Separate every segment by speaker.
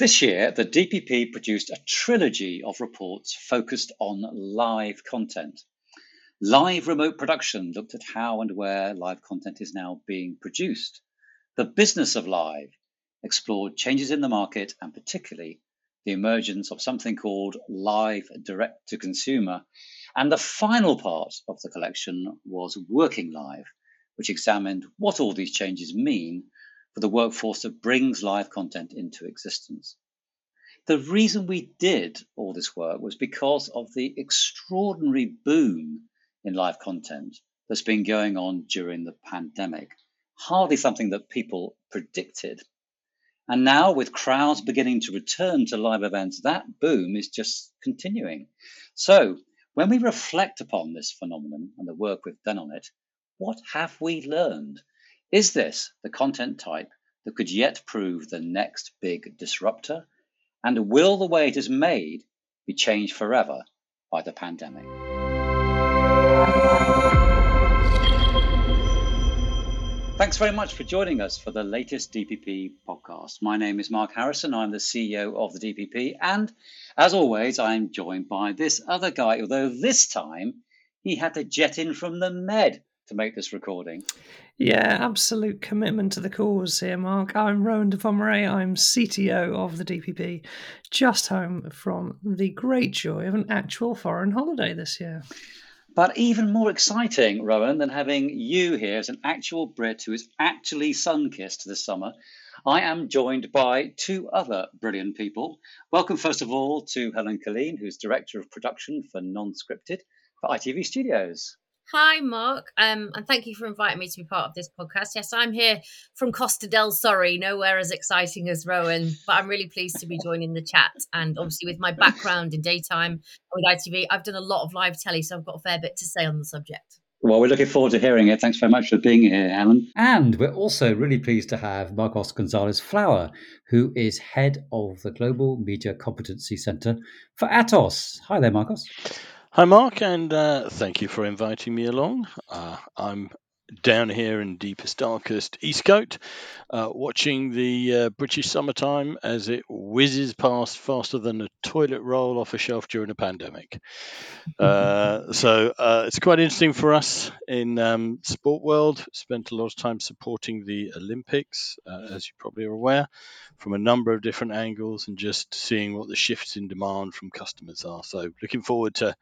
Speaker 1: This year, the DPP produced a trilogy of reports focused on live content. Live remote production looked at how and where live content is now being produced. The business of live explored changes in the market and particularly the emergence of something called live direct to consumer. And the final part of the collection was Working Live, which examined what all these changes mean for the workforce that brings live content into existence. The reason we did all this work was because of the extraordinary boom in live content that's been going on during the pandemic. Hardly something that people predicted. And now, with crowds beginning to return to live events, that boom is just continuing. So, when we reflect upon this phenomenon and the work we've done on it, what have we learned? Is this the content type that could yet prove the next big disruptor? And will the way it is made be changed forever by the pandemic? Thanks very much for joining us for the latest DPP podcast. My name is Mark Harrison. I'm the CEO of the DPP. And as always, I'm joined by this other guy, although this time he had to jet in from the Med to make this recording.
Speaker 2: Yeah, absolute commitment to the cause here, Mark. I'm Rowan de Pomerai. I'm CTO of the DPP, just home from the great joy of an actual foreign holiday this year.
Speaker 1: But even more exciting, Rowan, than having you here as an actual Brit who is actually sun kissed this summer, I am joined by two other brilliant people. Welcome, first of all, to Helen Colleen, who's Director of Production for Non Scripted for ITV Studios.
Speaker 3: Hi, Mark, um, and thank you for inviting me to be part of this podcast. Yes, I'm here from Costa del Sorry, nowhere as exciting as Rowan, but I'm really pleased to be joining the chat. And obviously, with my background in daytime with ITV, I've done a lot of live telly, so I've got a fair bit to say on the subject.
Speaker 1: Well, we're looking forward to hearing it. Thanks very much for being here, Helen. And we're also really pleased to have Marcos Gonzalez Flower, who is head of the Global Media Competency Center for Atos. Hi there, Marcos.
Speaker 4: Hi, Mark, and uh, thank you for inviting me along. Uh, I'm down here in deepest, darkest Eastcote, uh, watching the uh, British summertime as it whizzes past faster than a toilet roll off a shelf during a pandemic. Uh, so uh, it's quite interesting for us in um, sport world. Spent a lot of time supporting the Olympics, uh, as you probably are aware, from a number of different angles, and just seeing what the shifts in demand from customers are. So looking forward to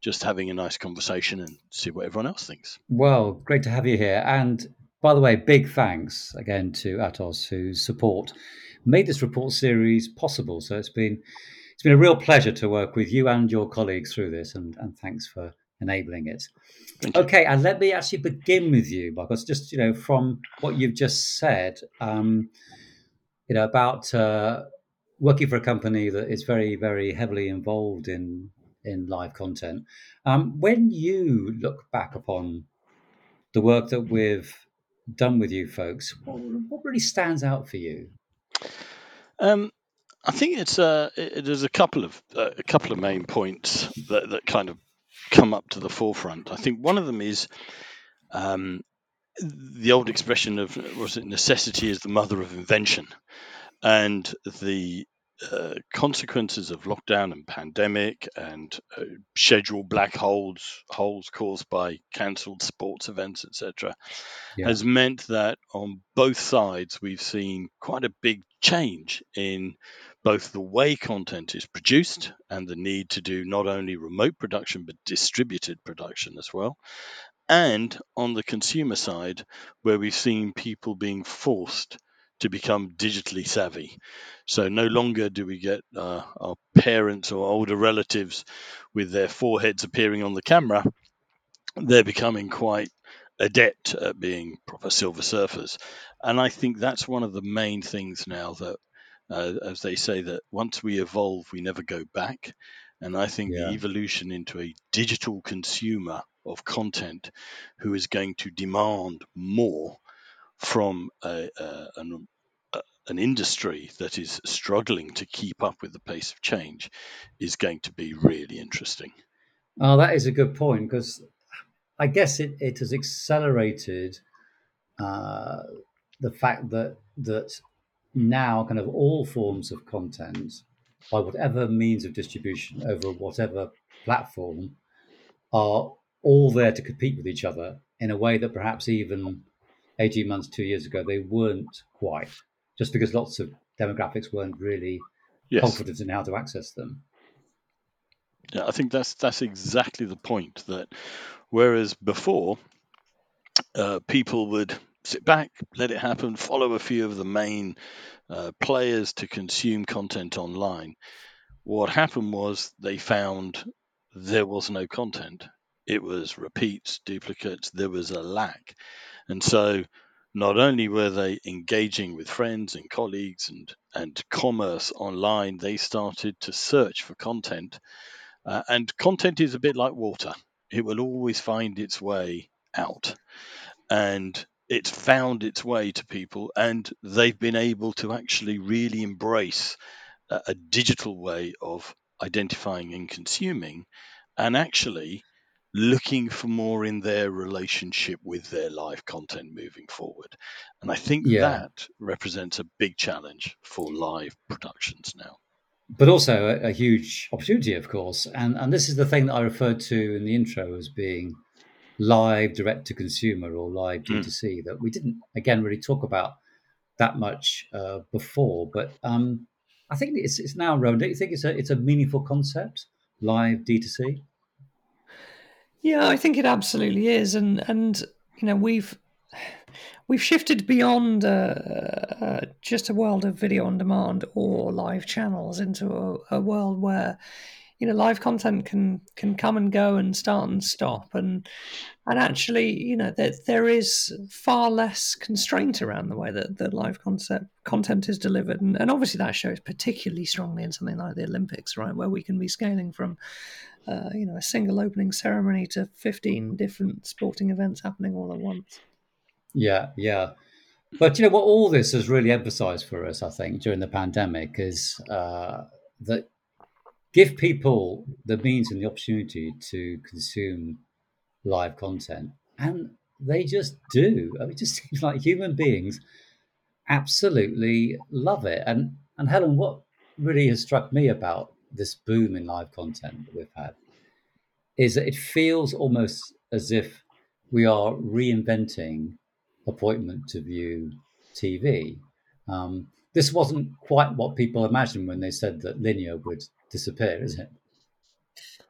Speaker 4: just having a nice conversation and see what everyone else thinks.
Speaker 1: Well, great to have you here. And by the way, big thanks again to Atos whose support made this report series possible. So it's been it's been a real pleasure to work with you and your colleagues through this, and, and thanks for enabling it. Okay, and let me actually begin with you, because just you know from what you've just said, um, you know about uh, working for a company that is very very heavily involved in in live content. Um, when you look back upon the work that we've done with you folks, what, what really stands out for you?
Speaker 4: Um, I think it's uh, it, there's a couple of uh, a couple of main points that, that kind of come up to the forefront. I think one of them is um, the old expression of was it necessity is the mother of invention, and the uh, consequences of lockdown and pandemic and uh, schedule black holes holes caused by cancelled sports events etc yeah. has meant that on both sides we've seen quite a big change in both the way content is produced and the need to do not only remote production but distributed production as well and on the consumer side where we've seen people being forced to become digitally savvy. So no longer do we get uh, our parents or older relatives with their foreheads appearing on the camera. They're becoming quite adept at being proper silver surfers. And I think that's one of the main things now that, uh, as they say, that once we evolve, we never go back. And I think yeah. the evolution into a digital consumer of content who is going to demand more from a, a, an, a, an industry that is struggling to keep up with the pace of change is going to be really interesting.
Speaker 1: Oh, that is a good point because I guess it, it has accelerated uh, the fact that that now kind of all forms of content by whatever means of distribution over whatever platform are all there to compete with each other in a way that perhaps even 18 months, two years ago, they weren't quite, just because lots of demographics weren't really yes. confident in how to access them.
Speaker 4: Yeah, I think that's that's exactly the point. That whereas before, uh, people would sit back, let it happen, follow a few of the main uh, players to consume content online. What happened was they found there was no content. It was repeats, duplicates, there was a lack. And so not only were they engaging with friends and colleagues and, and commerce online, they started to search for content. Uh, and content is a bit like water, it will always find its way out. And it's found its way to people, and they've been able to actually really embrace a, a digital way of identifying and consuming, and actually looking for more in their relationship with their live content moving forward. And I think yeah. that represents a big challenge for live productions now.
Speaker 1: But also a, a, huge opportunity, of course. And, and this is the thing that I referred to in the intro as being live direct to consumer or live D2C mm. that we didn't, again, really talk about that much uh, before. But um, I think it's, it's now, Rowan, don't you think it's a, it's a meaningful concept, live D2C?
Speaker 2: Yeah, I think it absolutely is. And, and you know, we've we've shifted beyond uh, uh, just a world of video on demand or live channels into a, a, world where you know live content can can come and go and start and stop and and actually you know there, there is far less constraint around the way that the live concept content is delivered and, and obviously that shows particularly strongly in something like the olympics right where we can be scaling from uh, you know a single opening ceremony to 15 different sporting events happening all at once
Speaker 1: yeah yeah but you know what all this has really emphasized for us i think during the pandemic is uh, that give people the means and the opportunity to consume live content. And they just do. I mean, it just seems like human beings absolutely love it. And and Helen, what really has struck me about this boom in live content that we've had is that it feels almost as if we are reinventing appointment to view TV. Um, this wasn't quite what people imagined when they said that linear would disappear, is it?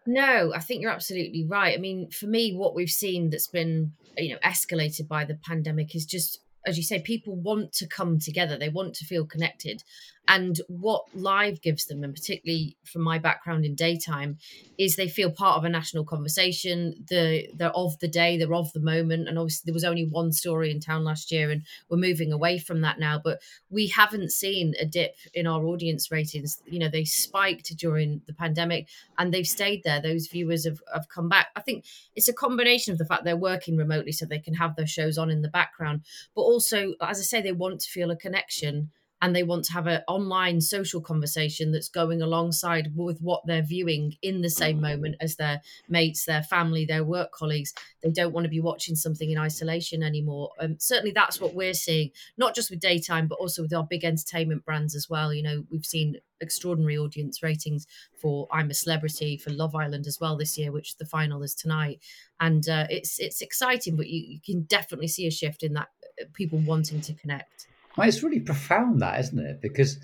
Speaker 3: No, I think you're absolutely right. I mean, for me, what we've seen that's been, you know, escalated by the pandemic is just as you say, people want to come together. They want to feel connected. And what live gives them, and particularly from my background in daytime, is they feel part of a national conversation. The they're of the day, they're of the moment. And obviously there was only one story in town last year, and we're moving away from that now. But we haven't seen a dip in our audience ratings. You know, they spiked during the pandemic and they've stayed there. Those viewers have, have come back. I think it's a combination of the fact they're working remotely so they can have their shows on in the background, but also, as I say, they want to feel a connection and they want to have an online social conversation that's going alongside with what they're viewing in the same moment as their mates, their family, their work colleagues. They don't want to be watching something in isolation anymore. Um, certainly, that's what we're seeing, not just with daytime, but also with our big entertainment brands as well. You know, we've seen extraordinary audience ratings for I'm a Celebrity, for Love Island as well this year, which the final is tonight, and uh, it's it's exciting. But you, you can definitely see a shift in that uh, people wanting to connect.
Speaker 1: It's really profound, that isn't it? Because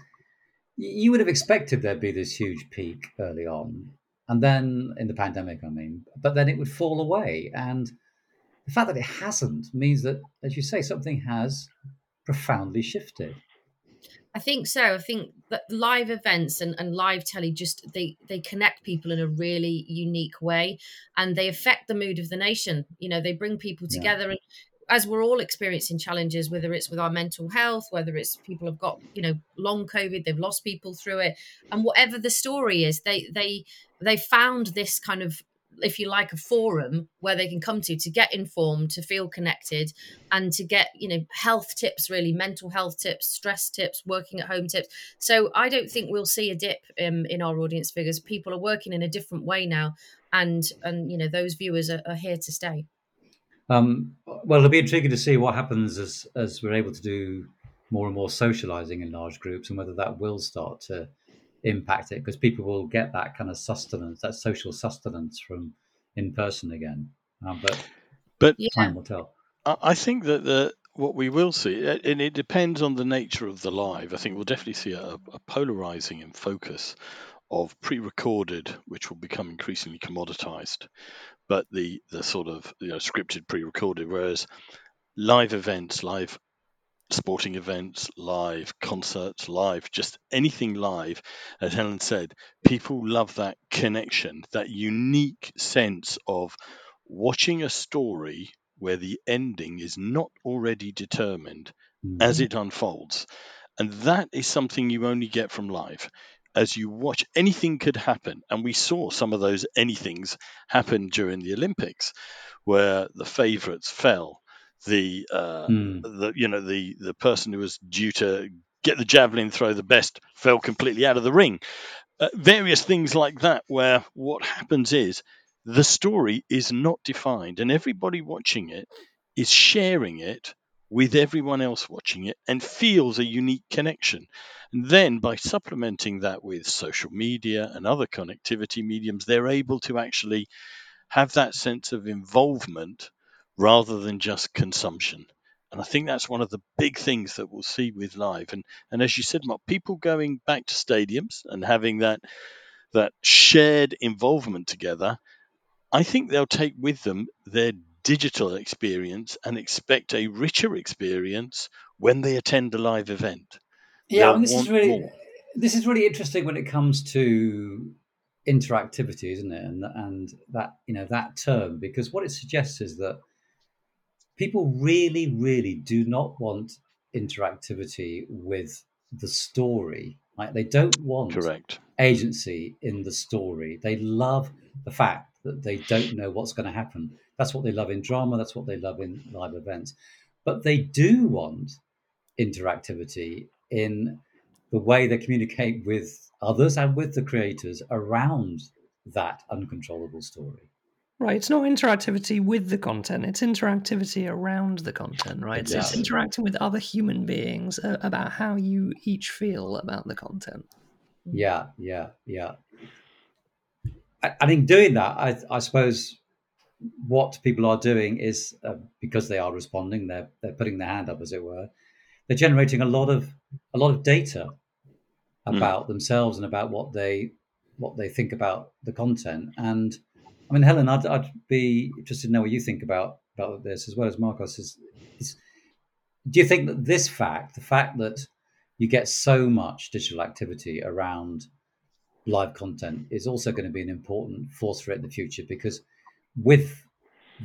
Speaker 1: you would have expected there'd be this huge peak early on, and then in the pandemic, I mean, but then it would fall away. And the fact that it hasn't means that, as you say, something has profoundly shifted.
Speaker 3: I think so. I think that live events and, and live telly just they they connect people in a really unique way and they affect the mood of the nation. You know, they bring people together yeah. and as we're all experiencing challenges, whether it's with our mental health, whether it's people have got you know long COVID, they've lost people through it, and whatever the story is, they they they found this kind of if you like a forum where they can come to to get informed to feel connected and to get you know health tips really mental health tips stress tips working at home tips. So i don't think we'll see a dip um, in our audience figures. People are working in a different way now and and you know those viewers are, are here to stay
Speaker 1: um, well, it'll be intriguing to see what happens as as we're able to do more and more socializing in large groups and whether that will start to impact it because people will get that kind of sustenance, that social sustenance from in person again. Um, but
Speaker 4: but
Speaker 1: time will tell.
Speaker 4: I think that the what we will see, and it depends on the nature of the live. I think we'll definitely see a, a polarizing in focus of pre-recorded, which will become increasingly commoditized, but the the sort of you know scripted pre-recorded, whereas live events, live sporting events, live concerts, live just anything live, as Helen said, people love that connection, that unique sense of watching a story where the ending is not already determined mm-hmm. as it unfolds. And that is something you only get from live. As you watch, anything could happen. And we saw some of those anythings happen during the Olympics, where the favorites fell. The, uh, mm. the you know the the person who was due to get the javelin throw the best fell completely out of the ring. Uh, various things like that, where what happens is the story is not defined, and everybody watching it is sharing it with everyone else watching it and feels a unique connection. And then by supplementing that with social media and other connectivity mediums, they're able to actually have that sense of involvement rather than just consumption. And I think that's one of the big things that we'll see with live. And and as you said, Mark, people going back to stadiums and having that that shared involvement together I think they'll take with them their digital experience and expect a richer experience when they attend a live event.
Speaker 1: Yeah, this is really more. this is really interesting when it comes to interactivity, isn't it? And and that you know that term because what it suggests is that people really, really do not want interactivity with the story. Right? They don't want
Speaker 4: correct
Speaker 1: agency in the story. They love the fact that they don't know what's going to happen. That's what they love in drama, that's what they love in live events. But they do want interactivity in the way they communicate with others and with the creators around that uncontrollable story.
Speaker 2: Right. It's not interactivity with the content, it's interactivity around the content, right? Exactly. So it's interacting with other human beings uh, about how you each feel about the content.
Speaker 1: Yeah, yeah, yeah. I, think doing that, I, I, suppose what people are doing is uh, because they are responding, they're they're putting their hand up, as it were. They're generating a lot of a lot of data hmm. about mm. themselves and about what they what they think about the content. And I mean, Helen, I'd, I'd be interested to know what you think about about this as well as Marcos. Is, is do you think that this fact, the fact that you get so much digital activity around live content is also going to be an important force for it in the future because with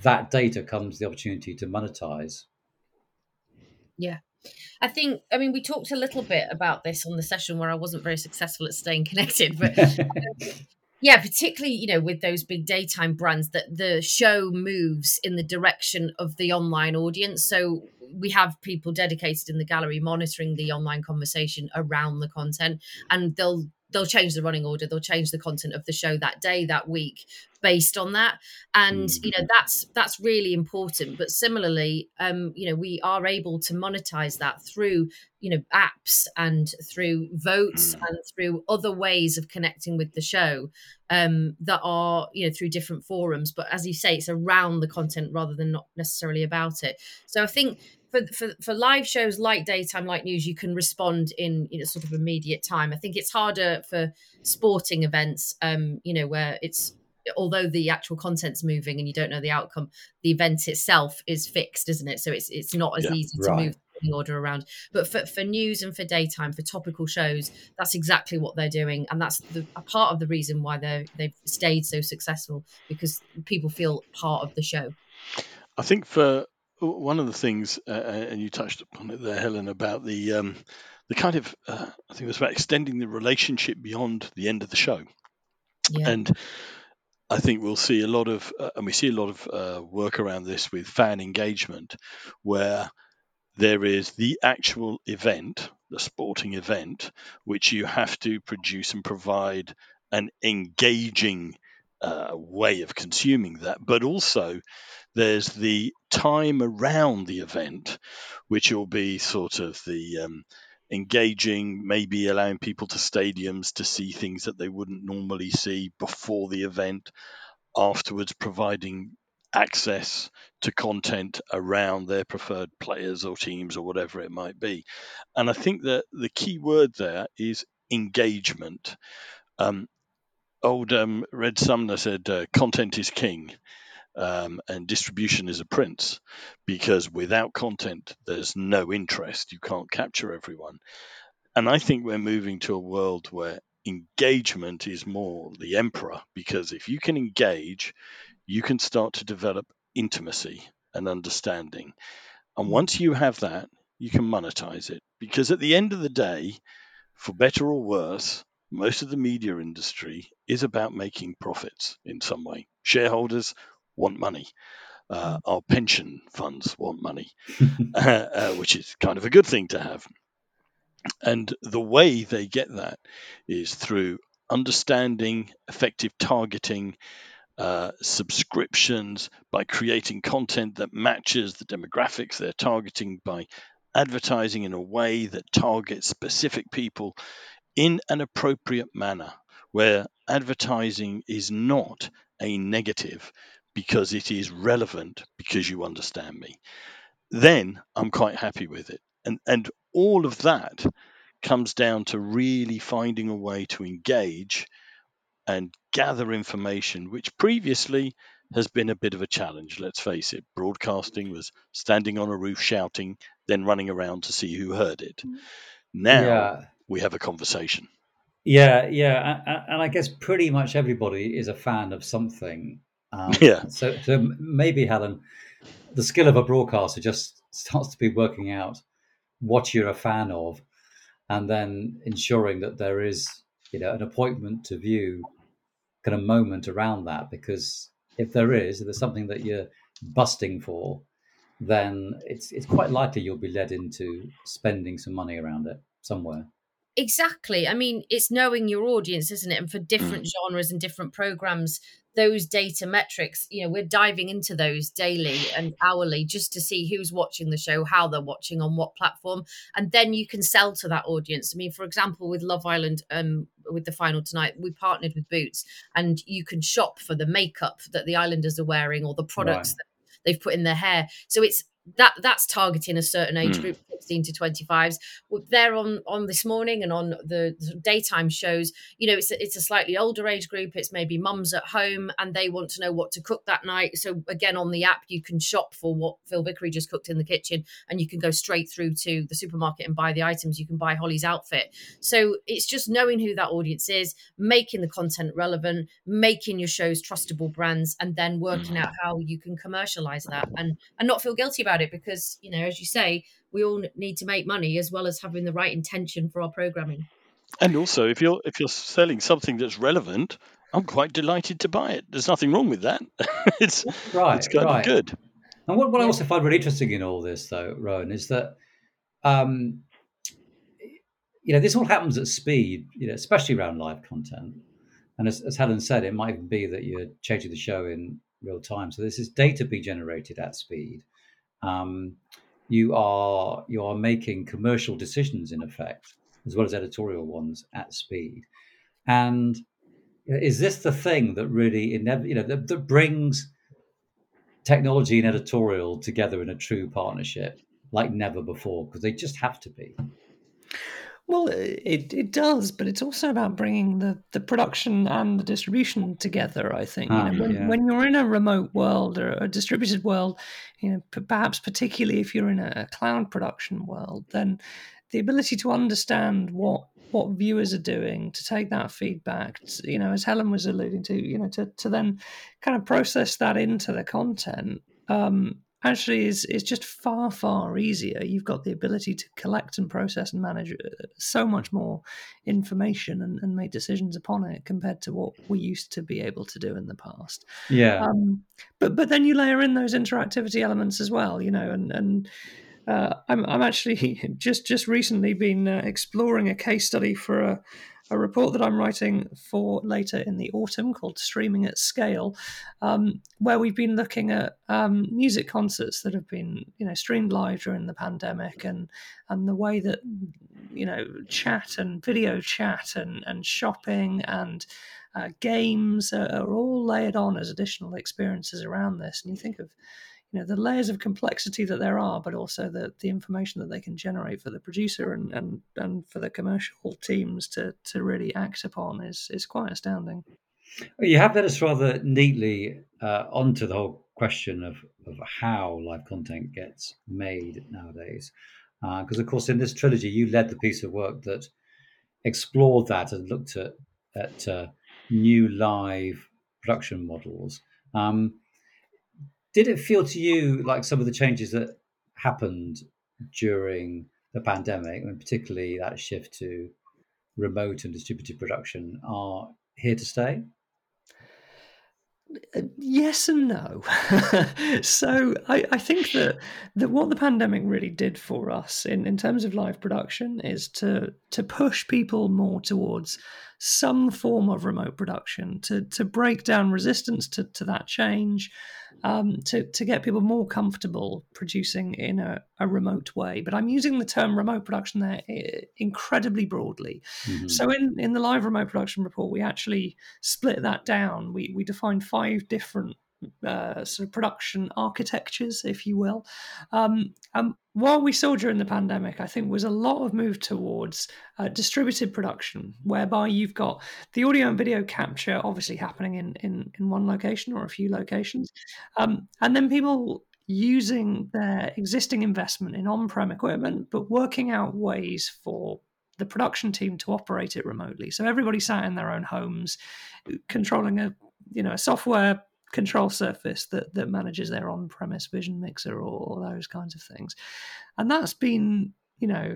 Speaker 1: that data comes the opportunity to monetize.
Speaker 3: Yeah. I think, I mean, we talked a little bit about this on the session where I wasn't very successful at staying connected, but yeah, particularly, you know, with those big daytime brands, that the show moves in the direction of the online audience. So we have people dedicated in the gallery monitoring the online conversation around the content and they'll they'll change the running order they'll change the content of the show that day that week based on that and mm. you know that's that's really important but similarly um you know we are able to monetize that through you know apps and through votes mm. and through other ways of connecting with the show um that are you know through different forums but as you say it's around the content rather than not necessarily about it so i think for, for for live shows like daytime like news you can respond in you know sort of immediate time. I think it's harder for sporting events um you know where it's although the actual content's moving and you don't know the outcome the event itself is fixed isn't it? So it's it's not as yeah, easy to right. move the order around. But for, for news and for daytime for topical shows that's exactly what they're doing. And that's the, a part of the reason why they they've stayed so successful because people feel part of the show.
Speaker 4: I think for one of the things, uh, uh, and you touched upon it there, Helen, about the um, the kind of uh, I think it was about extending the relationship beyond the end of the show, yeah. and I think we'll see a lot of, uh, and we see a lot of uh, work around this with fan engagement, where there is the actual event, the sporting event, which you have to produce and provide an engaging uh, way of consuming that, but also there's the time around the event, which will be sort of the um, engaging, maybe allowing people to stadiums to see things that they wouldn't normally see before the event, afterwards providing access to content around their preferred players or teams or whatever it might be. And I think that the key word there is engagement. Um, old um, Red Sumner said, uh, "Content is king." Um, and distribution is a prince because without content, there's no interest. You can't capture everyone. And I think we're moving to a world where engagement is more the emperor because if you can engage, you can start to develop intimacy and understanding. And once you have that, you can monetize it because at the end of the day, for better or worse, most of the media industry is about making profits in some way. Shareholders want money. Uh, our pension funds want money, uh, uh, which is kind of a good thing to have. And the way they get that is through understanding, effective targeting, uh, subscriptions, by creating content that matches the demographics they're targeting, by advertising in a way that targets specific people in an appropriate manner, where advertising is not a negative because it is relevant because you understand me, then I'm quite happy with it. And and all of that comes down to really finding a way to engage and gather information, which previously has been a bit of a challenge. Let's face it, broadcasting was standing on a roof shouting, then running around to see who heard it. Mm. Now yeah. we have a conversation.
Speaker 1: Yeah, yeah, and I guess pretty much everybody is a fan of something.
Speaker 4: Um, yeah.
Speaker 1: So, so maybe Helen, the skill of a broadcaster just starts to be working out what you're a fan of, and then ensuring that there is, you know, an appointment to view kind of moment around that. Because if there is, if there's something that you're busting for, then it's it's quite likely you'll be led into spending some money around it somewhere.
Speaker 3: Exactly. I mean, it's knowing your audience, isn't it? And for different mm. genres and different programs, those data metrics, you know, we're diving into those daily and hourly just to see who's watching the show, how they're watching, on what platform. And then you can sell to that audience. I mean, for example, with Love Island, um, with the final tonight, we partnered with Boots and you can shop for the makeup that the Islanders are wearing or the products right. that they've put in their hair. So it's that that's targeting a certain age mm. group 16 to 25s they're on on this morning and on the, daytime shows. You know it's a, it's a slightly older age group. It's maybe mums at home and they want to know what to cook that night. So again on the app you can shop for what phil vickery just cooked in the kitchen and you can go straight through to the supermarket and buy the items. You can buy holly's outfit. So it's just knowing who that audience is making the content relevant making your shows trustable brands and then working mm. out how you can commercialize that and and not feel guilty about it because you know as you say we all need to make money as well as having the right intention for our programming.
Speaker 4: And also if you're if you're selling something that's relevant i'm quite delighted to buy it. There's nothing wrong with that. It's right it's kind right. of good.
Speaker 1: And what, what i also find really interesting in all this though rowan is that um you know this all happens at speed you know especially around live content. And as, as helen said it might even be that you're changing the show in real time. So this is data being generated at speed. Um, you are you are making commercial decisions in effect as well as editorial ones at speed. And is this the thing that really you know that, that brings technology and editorial together in a true partnership like never before because they just have to be.
Speaker 2: Well, it it does, but it's also about bringing the, the production and the distribution together. I think ah, you know, when, yeah. when, you're in a remote world or a distributed world, you know, perhaps particularly if you're in a cloud production world, then the ability to understand what what viewers are doing, to take that feedback, to, you know, as Helen was alluding to, you know, to to then kind of process that into the content. Um, actually is is just far far easier. You've got the ability to collect and process and manage uh, so much more information and, and make decisions upon it compared to what we used to be able to do in the past.
Speaker 1: Yeah.
Speaker 2: Um, but but then you layer in those interactivity elements as well, you know, and and uh, I'm, I'm actually just just recently been uh, exploring a case study for a, a report that I'm writing for later in the autumn called Streaming at Scale, um, where we've been looking at um, music concerts that have been you know streamed live during the pandemic and and the way that you know chat and video chat and and shopping and uh, games are, are all layered on as additional experiences around this. And you think of you know the layers of complexity that there are, but also the the information that they can generate for the producer and and, and for the commercial teams to to really act upon is is quite astounding.
Speaker 1: You have led us rather neatly uh, onto the whole question of, of how live content gets made nowadays. Because, uh, of course, in this trilogy, you led the piece of work that explored that and looked at, at uh, new live production models. Um, did it feel to you like some of the changes that happened during the pandemic, and particularly that shift to remote and distributed production, are here to stay?
Speaker 2: Yes and no. so I, I, think that that what the pandemic really did for us in, in terms of live production is to to push people more towards some form of remote production to to break down resistance to, to that change um, to, to get people more comfortable producing in a, a, remote way. But I'm using the term remote production there eh, incredibly broadly. Mm-hmm. So in, in the live remote production report, we actually split that down. We, we defined five different uh, sort of production architectures, if you will. Um, um, what we saw during the pandemic, I think, was a lot of move towards uh, distributed production, whereby you've got the audio and video capture obviously happening in in, in one location or a few locations, um, and then people using their existing investment in on-prem equipment, but working out ways for the production team to operate it remotely. So everybody sat in their own homes, controlling a you know a software control surface that that manages their on-premise vision mixer or, or those kinds of things. And that's been you know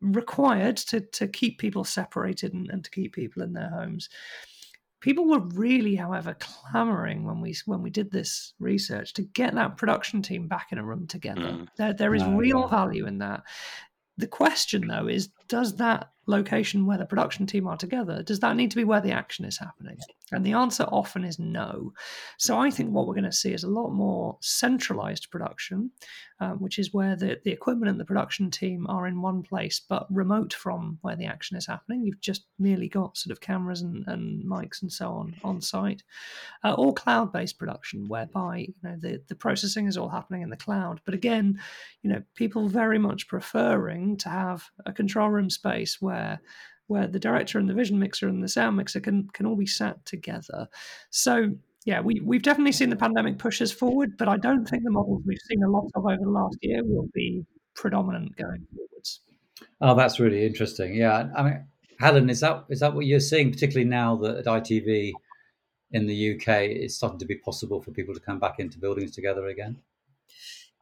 Speaker 2: required to to keep people separated and, and to keep people in their homes. People were really however clamoring when we when we did this research to get that production team back in a room together. Mm. there, there is real value in that. The question though is does that location where the production team are together does that need to be where the action is happening and the answer often is no. So I think what we're going to see is a lot more centralized production, um, which is where the, the equipment and the production team are in one place, but remote from where the action is happening. You've just merely got sort of cameras and, and mics and so on on site, uh, or cloud based production, whereby you know the, the processing is all happening in the cloud. But again, you know, people very much preferring to have a control room space where where the director and the vision mixer and the sound mixer can can all be sat together. So yeah, we, we've definitely seen the pandemic push us forward, but I don't think the models we've seen a lot of over the last year will be predominant going forwards.
Speaker 1: Oh, that's really interesting. Yeah, I mean, Helen, is that is that what you're seeing, particularly now that at ITV in the UK, it's starting to be possible for people to come back into buildings together again?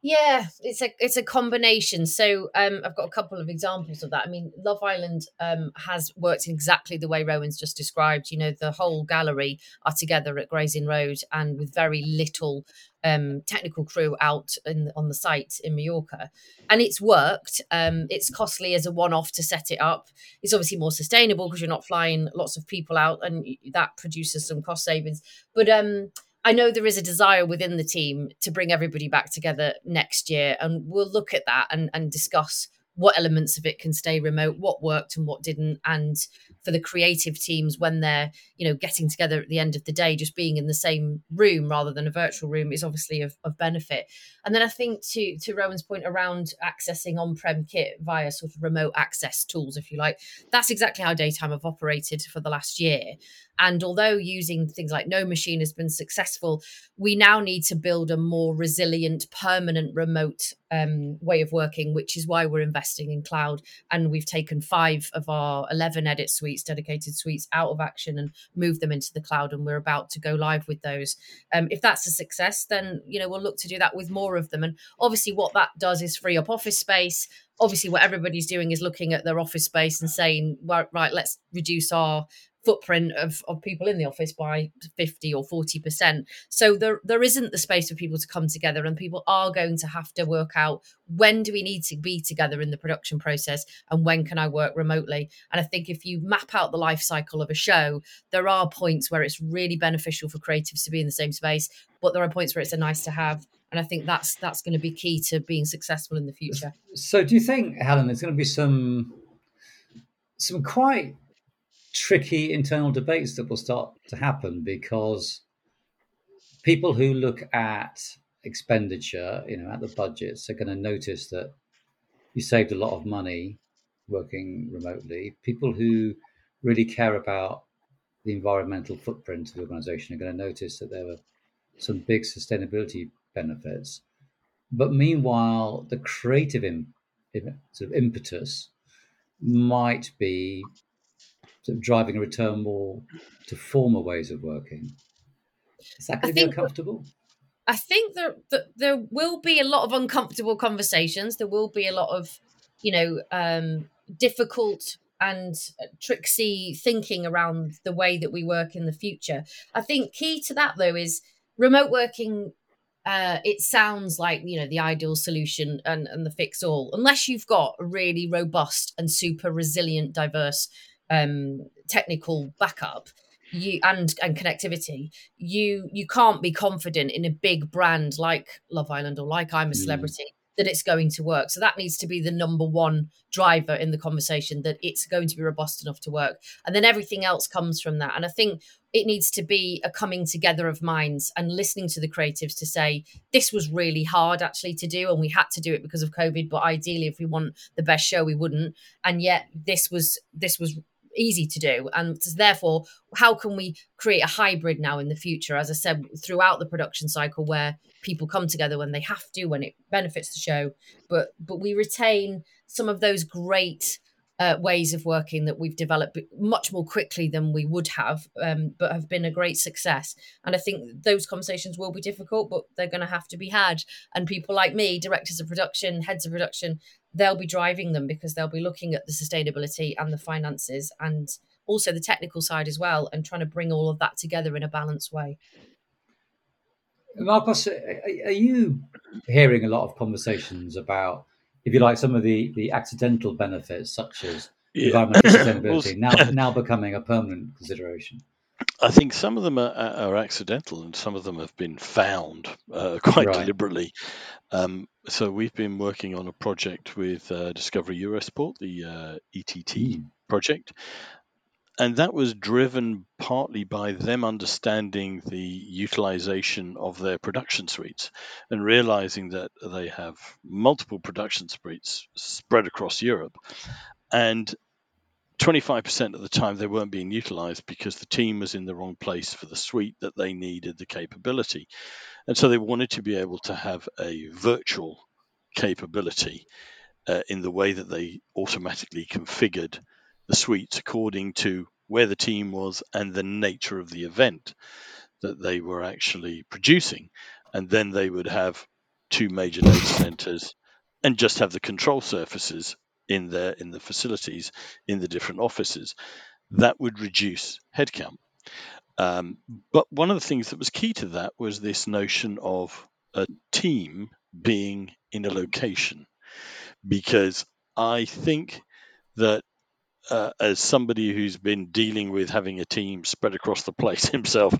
Speaker 3: Yeah, it's a it's a combination. So um, I've got a couple of examples of that. I mean, Love Island um, has worked exactly the way Rowan's just described. You know, the whole gallery are together at Gray's Inn Road and with very little um, technical crew out in, on the site in Mallorca, and it's worked. Um, it's costly as a one-off to set it up. It's obviously more sustainable because you're not flying lots of people out, and that produces some cost savings. But um, I know there is a desire within the team to bring everybody back together next year, and we'll look at that and, and discuss what elements of it can stay remote, what worked and what didn't, and for the creative teams when they're you know getting together at the end of the day, just being in the same room rather than a virtual room is obviously of, of benefit. And then I think to to Rowan's point around accessing on-prem kit via sort of remote access tools, if you like, that's exactly how Daytime have operated for the last year. And although using things like NoMachine has been successful, we now need to build a more resilient, permanent remote um, way of working, which is why we're investing in cloud. And we've taken five of our 11 edit suites, dedicated suites, out of action and moved them into the cloud. And we're about to go live with those. Um, if that's a success, then you know we'll look to do that with more of them. And obviously, what that does is free up office space obviously what everybody's doing is looking at their office space and saying right, right let's reduce our footprint of, of people in the office by 50 or 40%. So there there isn't the space for people to come together and people are going to have to work out when do we need to be together in the production process and when can I work remotely. And I think if you map out the life cycle of a show, there are points where it's really beneficial for creatives to be in the same space, but there are points where it's a nice to have. And I think that's that's going to be key to being successful in the future.
Speaker 1: So do you think, Helen, there's going to be some some quite tricky internal debates that will start to happen because people who look at expenditure, you know, at the budgets are going to notice that you saved a lot of money working remotely. People who really care about the environmental footprint of the organization are going to notice that there were some big sustainability benefits. But meanwhile, the creative sort of impetus might be sort of driving a return more to former ways of working. Is that going to be uncomfortable?
Speaker 3: I think that, that there will be a lot of uncomfortable conversations. There will be a lot of, you know, um, difficult and tricksy thinking around the way that we work in the future. I think key to that though is remote working. Uh, it sounds like you know the ideal solution and, and the fix all, unless you've got a really robust and super resilient, diverse um, technical backup you and and connectivity you you can't be confident in a big brand like love island or like i'm a mm. celebrity mm. that it's going to work so that needs to be the number one driver in the conversation that it's going to be robust enough to work and then everything else comes from that and i think it needs to be a coming together of minds and listening to the creatives to say this was really hard actually to do and we had to do it because of covid but ideally if we want the best show we wouldn't and yet this was this was easy to do. And therefore, how can we create a hybrid now in the future? As I said, throughout the production cycle, where people come together when they have to, when it benefits the show, but but we retain some of those great. Uh, ways of working that we've developed much more quickly than we would have, um, but have been a great success. And I think those conversations will be difficult, but they're going to have to be had. And people like me, directors of production, heads of production, they'll be driving them because they'll be looking at the sustainability and the finances and also the technical side as well and trying to bring all of that together in a balanced way.
Speaker 1: Marcos, are you hearing a lot of conversations about, if you like, some of the, the accidental benefits such as yeah. environmental sustainability now now becoming a permanent consideration?
Speaker 4: I think some of them are, are, accidental and some of them have been found uh, quite right. deliberately. Um, so we've been working on a project with uh, Discovery Eurosport, the uh, ETT mm. project, and that was driven partly by them understanding the utilization of their production suites and realizing that they have multiple production suites spread across Europe. And 25% of the time they weren't being utilized because the team was in the wrong place for the suite that they needed the capability. And so they wanted to be able to have a virtual capability uh, in the way that they automatically configured the suites according to where the team was and the nature of the event that they were actually producing. And then they would have two major data centers and just have the control surfaces in the in the facilities in the different offices, that would reduce headcount. Um, but one of the things that was key to that was this notion of a team being in a location, because I think that uh, as somebody who's been dealing with having a team spread across the place himself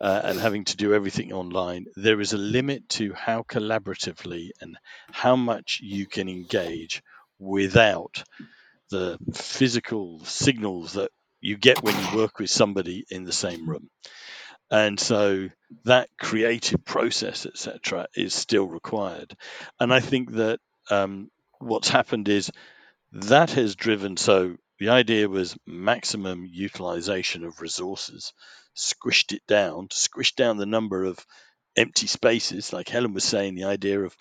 Speaker 4: uh, and having to do everything online, there is a limit to how collaboratively and how much you can engage without the physical signals that you get when you work with somebody in the same room. And so that creative process, etc., is still required. And I think that um, what's happened is that has driven. So the idea was maximum utilization of resources, squished it down, squished down the number of empty spaces, like Helen was saying, the idea of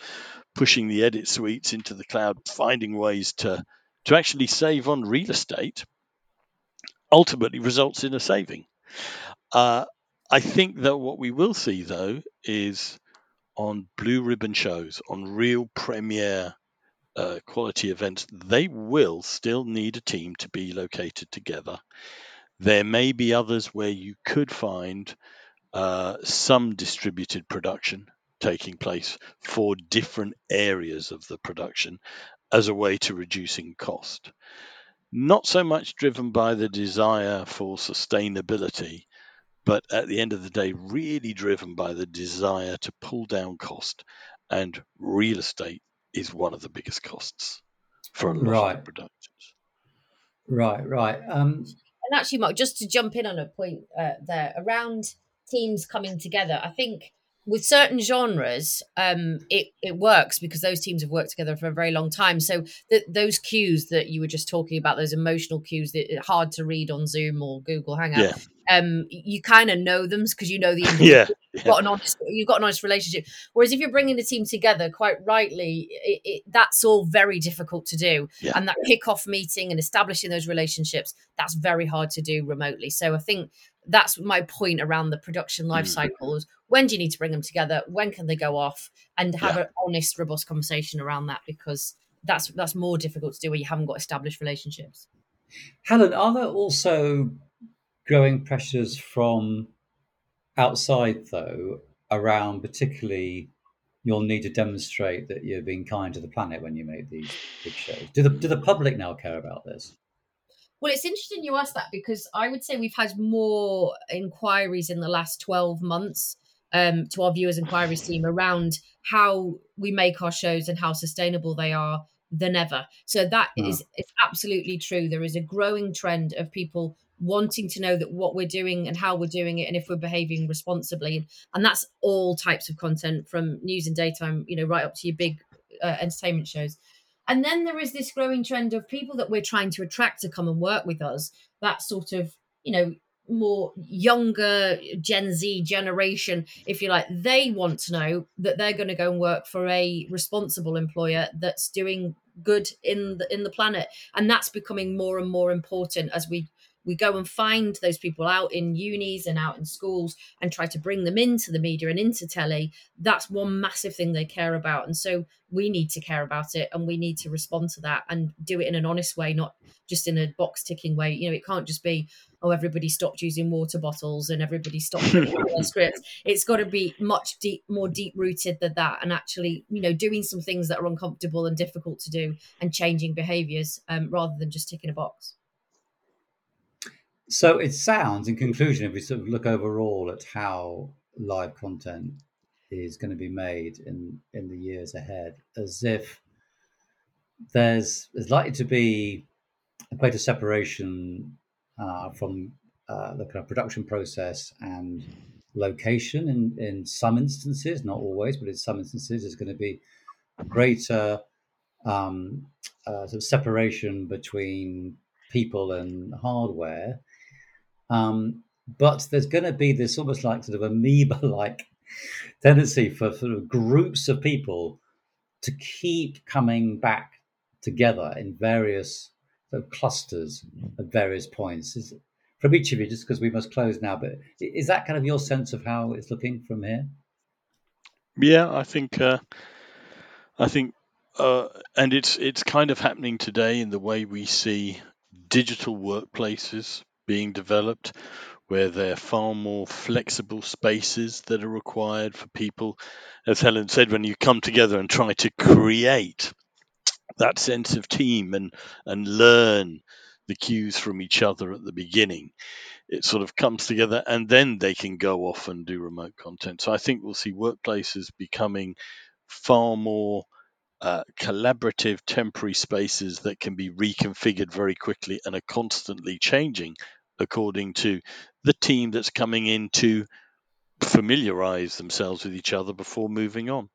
Speaker 4: pushing the edit suites into the cloud, finding ways to to actually save on real estate, ultimately results in a saving. Uh, I think that what we will see though is on blue ribbon shows, on real premiere uh, quality events, they will still need a team to be located together. There may be others where you could find uh, some distributed production taking place for different areas of the production as a way to reducing cost. Not so much driven by the desire for sustainability, but at the end of the day, really driven by the desire to pull down cost. And real estate is one of the biggest costs for a lot right. of productions.
Speaker 1: Right, right. Um,
Speaker 3: and actually, Mark, just to jump in on a point uh, there around teams coming together, I think with certain genres, um, it it works because those teams have worked together for a very long time. So those cues that you were just talking about, those emotional cues that are hard to read on Zoom or Google Hangout, yeah. um, you kind of know them because you know the
Speaker 4: yeah,
Speaker 3: yeah. got an honest, you've got an honest relationship. Whereas if you're bringing the team together, quite rightly, it, it, that's all very difficult to do. Yeah. And that kickoff meeting and establishing those relationships, that's very hard to do remotely. So I think that's my point around the production life mm. cycles. When do you need to bring them together? When can they go off? And have yeah. an honest, robust conversation around that because that's that's more difficult to do where you haven't got established relationships.
Speaker 1: Helen, are there also growing pressures from outside though around particularly you'll need to demonstrate that you're being kind to the planet when you make these big shows. Do the do the public now care about this?
Speaker 3: Well, it's interesting you ask that because I would say we've had more inquiries in the last 12 months um, to our viewers inquiries team around how we make our shows and how sustainable they are than ever. So that yeah. is is absolutely true. There is a growing trend of people wanting to know that what we're doing and how we're doing it and if we're behaving responsibly and that's all types of content from news and daytime you know right up to your big uh, entertainment shows and then there is this growing trend of people that we're trying to attract to come and work with us, that sort of, you know, more younger Gen Z generation, if you like, they want to know that they're going to go and work for a responsible employer that's doing good in the in the planet. And that's becoming more and more important as we we go and find those people out in unis and out in schools and try to bring them into the media and into telly. That's one massive thing they care about. And so we need to care about it and we need to respond to that and do it in an honest way not just in a box ticking way. You know it can't just be oh everybody stopped using water bottles and everybody stopped their scripts. It's got to be much deep more deep rooted than that and actually you know doing some things that are uncomfortable and difficult to do and changing behaviors um, rather than just ticking a box
Speaker 1: so it sounds, in conclusion, if we sort of look overall at how live content is going to be made in in the years ahead, as if there's there's likely to be a greater separation uh, from uh, the kind of production process and location in, in some instances, not always, but in some instances, there's going to be greater um, uh, sort of separation between people and hardware. Um, but there's going to be this almost like sort of amoeba like tendency for sort of groups of people to keep coming back together in various sort of clusters at various points. Is, from each of you, just because we must close now, but is that kind of your sense of how it's looking from here?
Speaker 4: Yeah, I think, uh, I think, uh, and it's it's kind of happening today in the way we see digital workplaces being developed where there are far more flexible spaces that are required for people. As Helen said, when you come together and try to create that sense of team and, and learn the cues from each other at the beginning, it sort of comes together and then they can go off and do remote content. So I think we'll see workplaces becoming far more uh, collaborative temporary spaces that can be reconfigured very quickly and are constantly changing according to the team that's coming in to familiarize themselves with each other before moving on.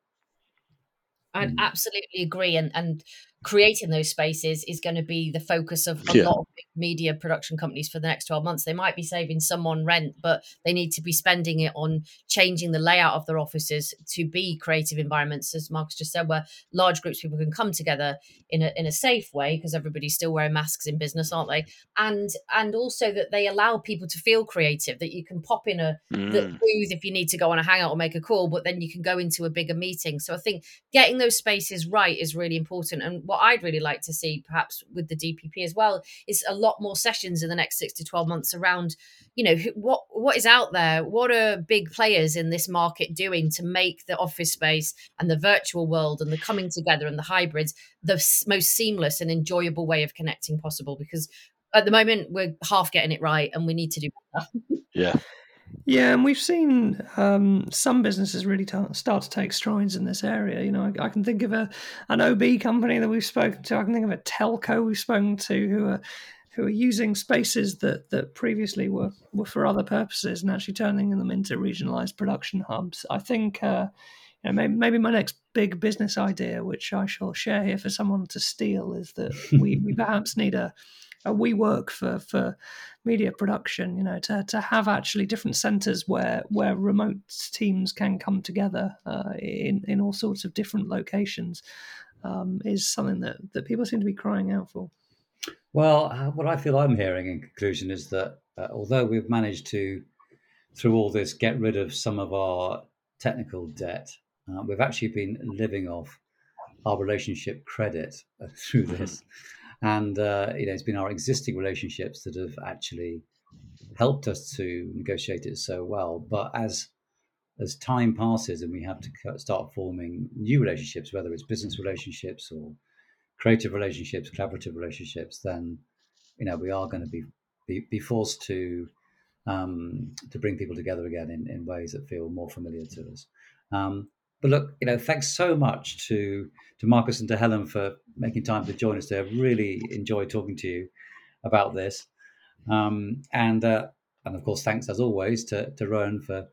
Speaker 3: I mm. absolutely agree, and and creating those spaces is going to be the focus of a yeah. lot of media production companies for the next 12 months. They might be saving someone rent, but they need to be spending it on changing the layout of their offices to be creative environments, as Marcus just said, where large groups of people can come together in a in a safe way, because everybody's still wearing masks in business, aren't they? And and also that they allow people to feel creative, that you can pop in a mm. booth if you need to go on a hangout or make a call, but then you can go into a bigger meeting. So I think getting those spaces right is really important. And what I'd really like to see, perhaps with the DPP as well, is a lot more sessions in the next six to twelve months around, you know, what what is out there, what are big players in this market doing to make the office space and the virtual world and the coming together and the hybrids the most seamless and enjoyable way of connecting possible. Because at the moment we're half getting it right, and we need to do better.
Speaker 4: yeah.
Speaker 2: Yeah, and we've seen um, some businesses really t- start to take strides in this area. You know, I, I, can think of a an OB company that we've spoken to. I can think of a telco we've spoken to who are who are using spaces that that previously were were for other purposes and actually turning them into regionalized production hubs. I think. Uh, you know, maybe, maybe my next big business idea, which I shall share here for someone to steal, is that we, we perhaps need a a WeWork for for media production. You know, to to have actually different centres where where remote teams can come together uh, in in all sorts of different locations um, is something that that people seem to be crying out for.
Speaker 1: Well, uh, what I feel I'm hearing in conclusion is that uh, although we've managed to, through all this, get rid of some of our technical debt, uh, we've actually been living off our relationship credit uh, through this. And uh, you know, it's been our existing relationships that have actually helped us to negotiate it so well. But as as time passes and we have to start forming new relationships, whether it's business relationships or creative relationships, collaborative relationships, then you know we are going to be be, be forced to um, to bring people together again in, in ways that feel more familiar to us. Um, but look, you know, thanks so much to to Marcus and to Helen for making time to join us today. I've really enjoyed talking to you about this, um, and uh, and of course, thanks as always to to Rowan for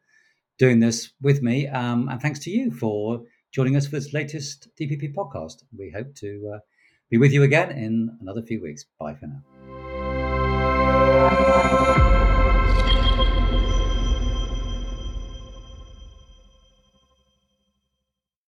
Speaker 1: doing this with me, um, and thanks to you for joining us for this latest DPP podcast. We hope to uh, be with you again in another few weeks. Bye for now.